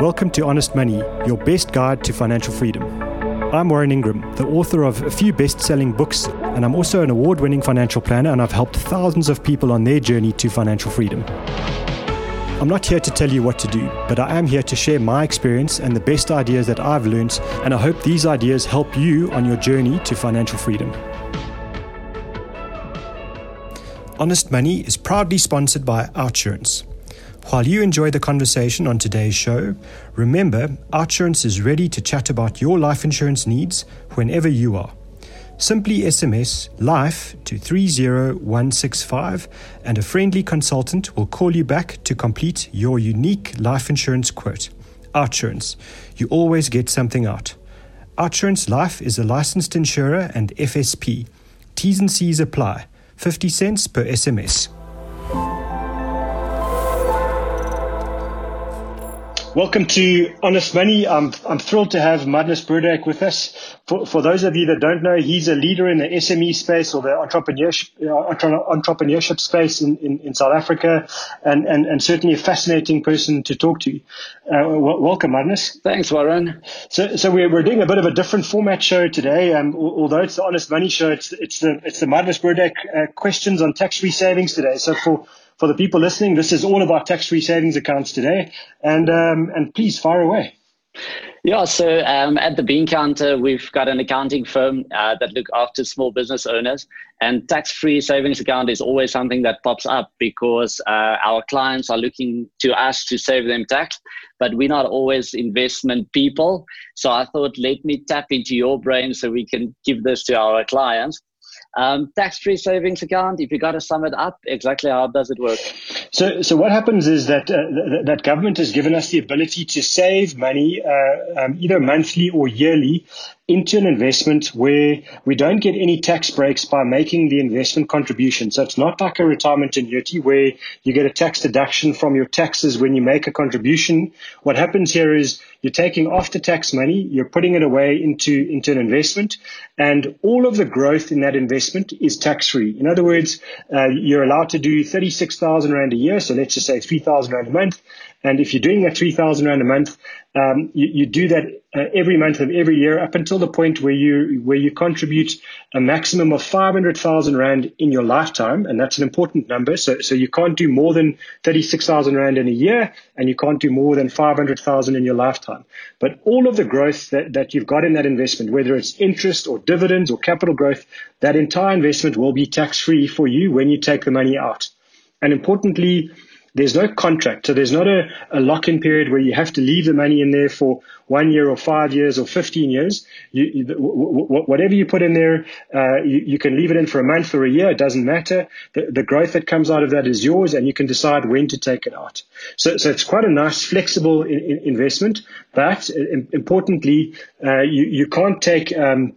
Welcome to Honest Money, your best guide to financial freedom. I'm Warren Ingram, the author of a few best selling books, and I'm also an award winning financial planner, and I've helped thousands of people on their journey to financial freedom. I'm not here to tell you what to do, but I am here to share my experience and the best ideas that I've learned, and I hope these ideas help you on your journey to financial freedom. Honest Money is proudly sponsored by Outsurance. While you enjoy the conversation on today's show, remember Outsurance is ready to chat about your life insurance needs whenever you are. Simply SMS LIFE to 30165 and a friendly consultant will call you back to complete your unique life insurance quote. Outsurance, you always get something out. Outsurance Life is a licensed insurer and FSP. T's and C's apply. 50 cents per SMS. Welcome to Honest Money. I'm, I'm thrilled to have Magnus Burdak with us. For, for those of you that don't know, he's a leader in the SME space or the entrepreneurship, uh, entrepreneurship space in, in, in, South Africa and, and, and certainly a fascinating person to talk to. Uh, w- welcome, Magnus. Thanks, Warren. So, so we're, we're doing a bit of a different format show today. Um, although it's the Honest Money show, it's, it's the, it's the Magnus Burdak uh, questions on tax-free savings today. So for, for the people listening, this is all about tax-free savings accounts today, and um, and please fire away. Yeah, so um, at the Bean Counter, we've got an accounting firm uh, that look after small business owners, and tax-free savings account is always something that pops up because uh, our clients are looking to us to save them tax, but we're not always investment people. So I thought, let me tap into your brain so we can give this to our clients. Um, tax-free savings account, if you got to sum it up, exactly how does it work? So, so what happens is that uh, th- that government has given us the ability to save money uh, um, either monthly or yearly into an investment where we don't get any tax breaks by making the investment contribution. So it's not like a retirement annuity where you get a tax deduction from your taxes when you make a contribution. What happens here is you're taking after tax money, you're putting it away into, into an investment, and all of the growth in that investment is tax free. In other words, uh, you're allowed to do 36,000 Rand a year. So let's just say 3,000 Rand a month. And if you're doing that 3,000 Rand a month, um, you, you, do that uh, every month of every year up until the point where you where you contribute a maximum of 500,000 rand in your lifetime, and that's an important number. So so you can't do more than 36,000 rand in a year, and you can't do more than 500,000 in your lifetime. But all of the growth that that you've got in that investment, whether it's interest or dividends or capital growth, that entire investment will be tax free for you when you take the money out. And importantly, there's no contract. So there's not a, a lock in period where you have to leave the money in there for one year or five years or 15 years. You, you, whatever you put in there, uh, you, you, can leave it in for a month or a year. It doesn't matter. The, the, growth that comes out of that is yours and you can decide when to take it out. So, so it's quite a nice flexible in, in investment, but uh, importantly, uh, you, you can't take, um,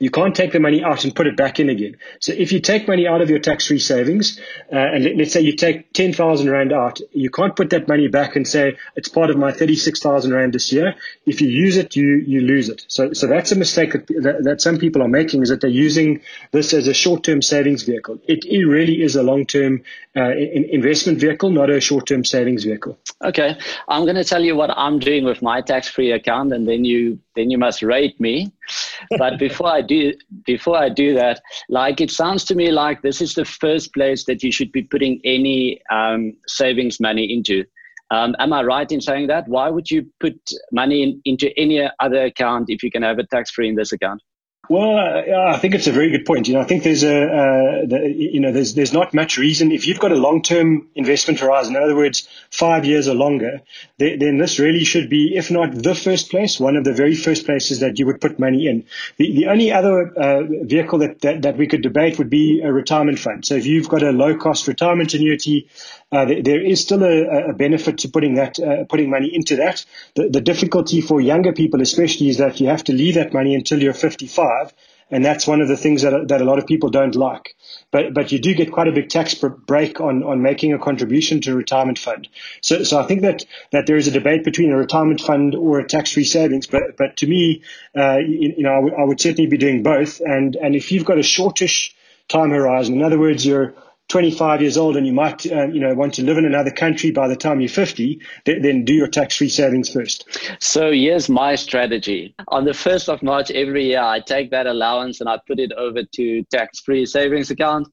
you can't take the money out and put it back in again. So if you take money out of your tax-free savings, uh, and let, us say you take 10,000 Rand out, you can't put that money back and say, it's part of my 36,000 Rand this year. If you use it, you, you lose it. So, so that's a mistake that, that, that some people are making is that they're using this as a short-term savings vehicle. It, it really is a long-term uh, in, investment vehicle, not a short-term savings vehicle. Okay. I'm going to tell you what I'm doing with my tax-free account and then you, then you must rate me. But before I do before I do that, like it sounds to me like this is the first place that you should be putting any um, savings money into. Um, am I right in saying that? Why would you put money in, into any other account if you can have it tax free in this account? Well, uh, I think it's a very good point. You know, I think there's a, uh, the, you know, there's there's not much reason if you've got a long-term investment horizon, in other words, five years or longer, then, then this really should be, if not the first place, one of the very first places that you would put money in. The the only other uh, vehicle that, that that we could debate would be a retirement fund. So if you've got a low-cost retirement annuity, uh, there is still a, a, benefit to putting that uh, putting money into that. The, the, difficulty for younger people, especially, is that you have to leave that money until you're 55, and that's one of the things that that a lot of people don't like. But but you do get quite a big tax break on on making a contribution to a retirement fund. So so I think that that there is a debate between a retirement fund or a tax-free savings. But but to me, uh, you, you, know, I, w- I would certainly be doing both. And and if you've got a shortish time horizon, in other words, you're 25 years old and you might, uh, you know, want to live in another country by the time you're 50, th- then do your tax-free savings first. So here's my strategy. On the 1st of March every year, I take that allowance and I put it over to tax-free savings account.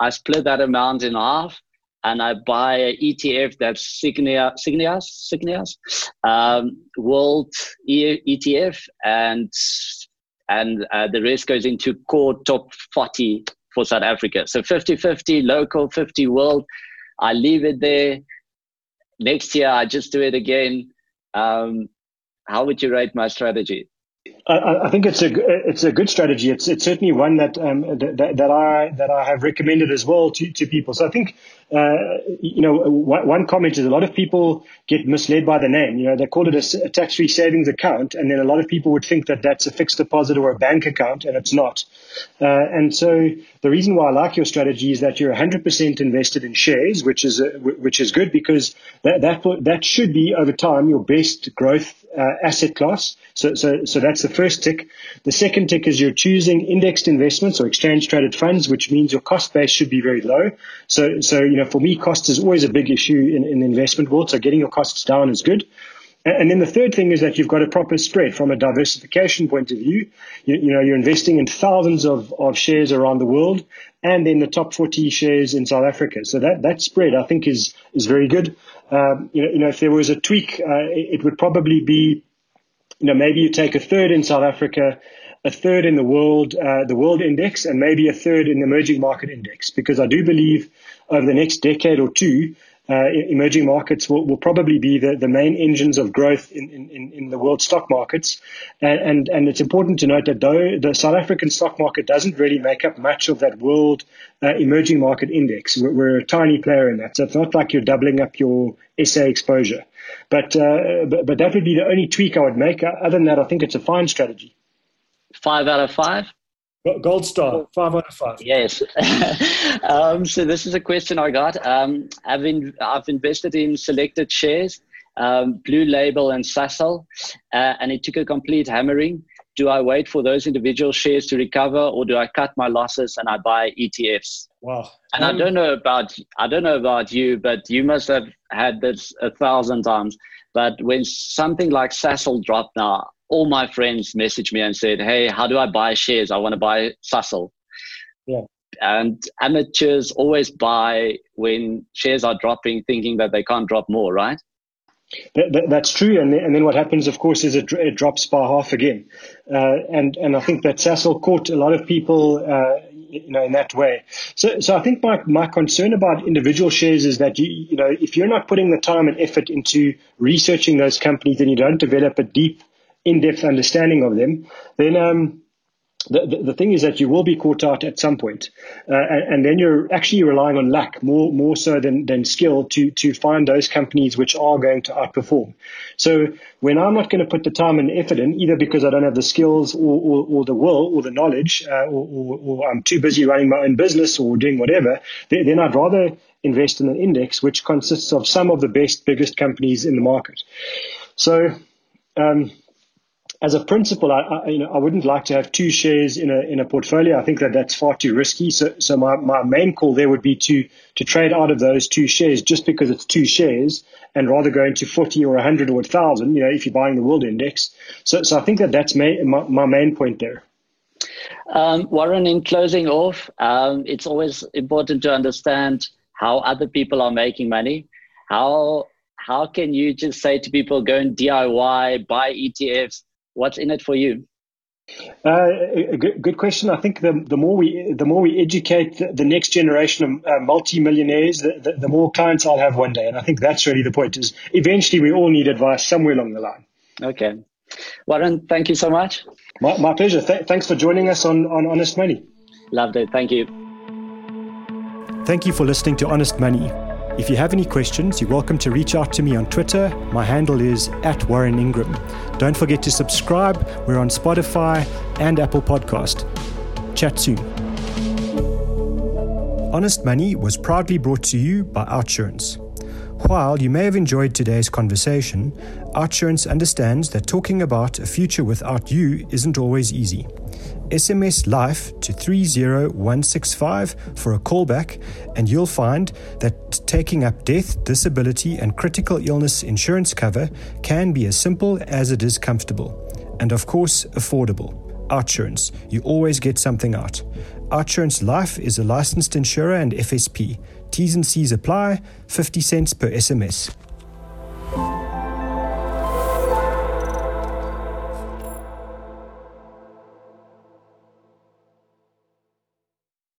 I split that amount in half and I buy an ETF that's Sygnia, Sygnia's, Sygnia's, um, World ETF, and and uh, the rest goes into core top 40 for South Africa. So 50-50 local, 50 world. I leave it there. Next year, I just do it again. Um, how would you rate my strategy? I, I, think it's a it's a good strategy. It's it's certainly one that um, that, that I that I have recommended as well to, to people. So I think uh, you know, one comment is a lot of people get misled by the name. You know, they call it a, a tax-free savings account, and then a lot of people would think that that's a fixed deposit or a bank account, and it's not. Uh, and so the reason why I like your strategy is that you're 100% invested in shares, which is a, which is good because that that that should be over time your best growth uh, asset class. So so so that's the first tick. The second tick is you're choosing indexed investments or exchange traded funds, which means your cost base should be very low. So so you know for me, cost is always a big issue in, in the investment world. So getting your costs down is good. And, and then the third thing is that you've got a proper spread from a diversification point of view. You, you know, you're investing in thousands of, of shares around the world and then the top 40 shares in South Africa. So that, that spread, I think, is, is very good. Um, you, know, you know, if there was a tweak, uh, it, it would probably be, you know, maybe you take a third in South Africa, a third in the world, uh, the world index, and maybe a third in the emerging market index, because I do believe over the next decade or two, uh, emerging markets will, will probably be the, the main engines of growth in, in, in the world stock markets. And, and, and it's important to note that though the South African stock market doesn't really make up much of that world uh, emerging market index, we're, we're, a tiny player in that. So it's not like you're doubling up your SA exposure. But, uh, but, but that would be the only tweak I would make. Other than that, I think it's a fine strategy. Five out of five? Gold star, five out of five. Yes. um, so this is a question I got. Um, I've, in, I've invested in selected shares, um, Blue Label and Sasol, uh, and it took a complete hammering. Do I wait for those individual shares to recover, or do I cut my losses and I buy ETFs? Wow. And I don't know about I don't know about you, but you must have had this a thousand times. But when something like Sasol dropped now, all my friends messaged me and said, "Hey, how do I buy shares? I want to buy Sasol." Yeah. And amateurs always buy when shares are dropping, thinking that they can't drop more, right? That, that, that's true, and, and then what happens, of course, is it, it drops by half again, uh, and and I think that Sasol caught a lot of people, uh, you know, in that way. So so I think my my concern about individual shares is that you you know if you're not putting the time and effort into researching those companies, and you don't develop a deep in-depth understanding of them, then um, the, the, the, thing is that you will be caught out at some point. Uh, and, and, then you're actually relying on luck more, more so than, than skill to, to find those companies which are going to outperform. So when I'm not going to put the time and effort in, either because I don't have the skills or, or, or the will or the knowledge, uh, or, or, I'm too busy running my own business or doing whatever, then I'd rather invest in an index which consists of some of the best, biggest companies in the market. So, um, as a principle, I, I, you know, I wouldn't like to have two shares in a in a portfolio. I think that that's far too risky. So, so my, my main call there would be to to trade out of those two shares just because it's two shares, and rather go into forty or hundred or thousand. You know, if you're buying the world index. So, so I think that that's my my main point there. Um, Warren, in closing off, um, it's always important to understand how other people are making money. How how can you just say to people, go and DIY, buy ETFs? What's in it for you? Uh, a good, good, question. I think the, the more we the more we educate the, the next generation of uh, multi-millionaires, the, the, the, more clients I'll have one day. And I think that's really the point. Is eventually we all need advice somewhere along the line. Okay, Warren, thank you so much. My, my pleasure. Th- thanks for joining us on on Honest Money. Loved it. Thank you. Thank you for listening to Honest Money. If you have any questions, you're welcome to reach out to me on Twitter. My handle is at Warren Ingram. Don't forget to subscribe. We're on Spotify and Apple Podcast. Chat soon. Honest Money was proudly brought to you by Outsurance. While you may have enjoyed today's conversation, Outsurance understands that talking about a future without you isn't always easy. SMS Life to 30165 for a callback, and you'll find that taking up death, disability, and critical illness insurance cover can be as simple as it is comfortable. And of course, affordable. Outsurance, you always get something out. Outsurance Life is a licensed insurer and FSP. T's and C's apply, 50 cents per SMS.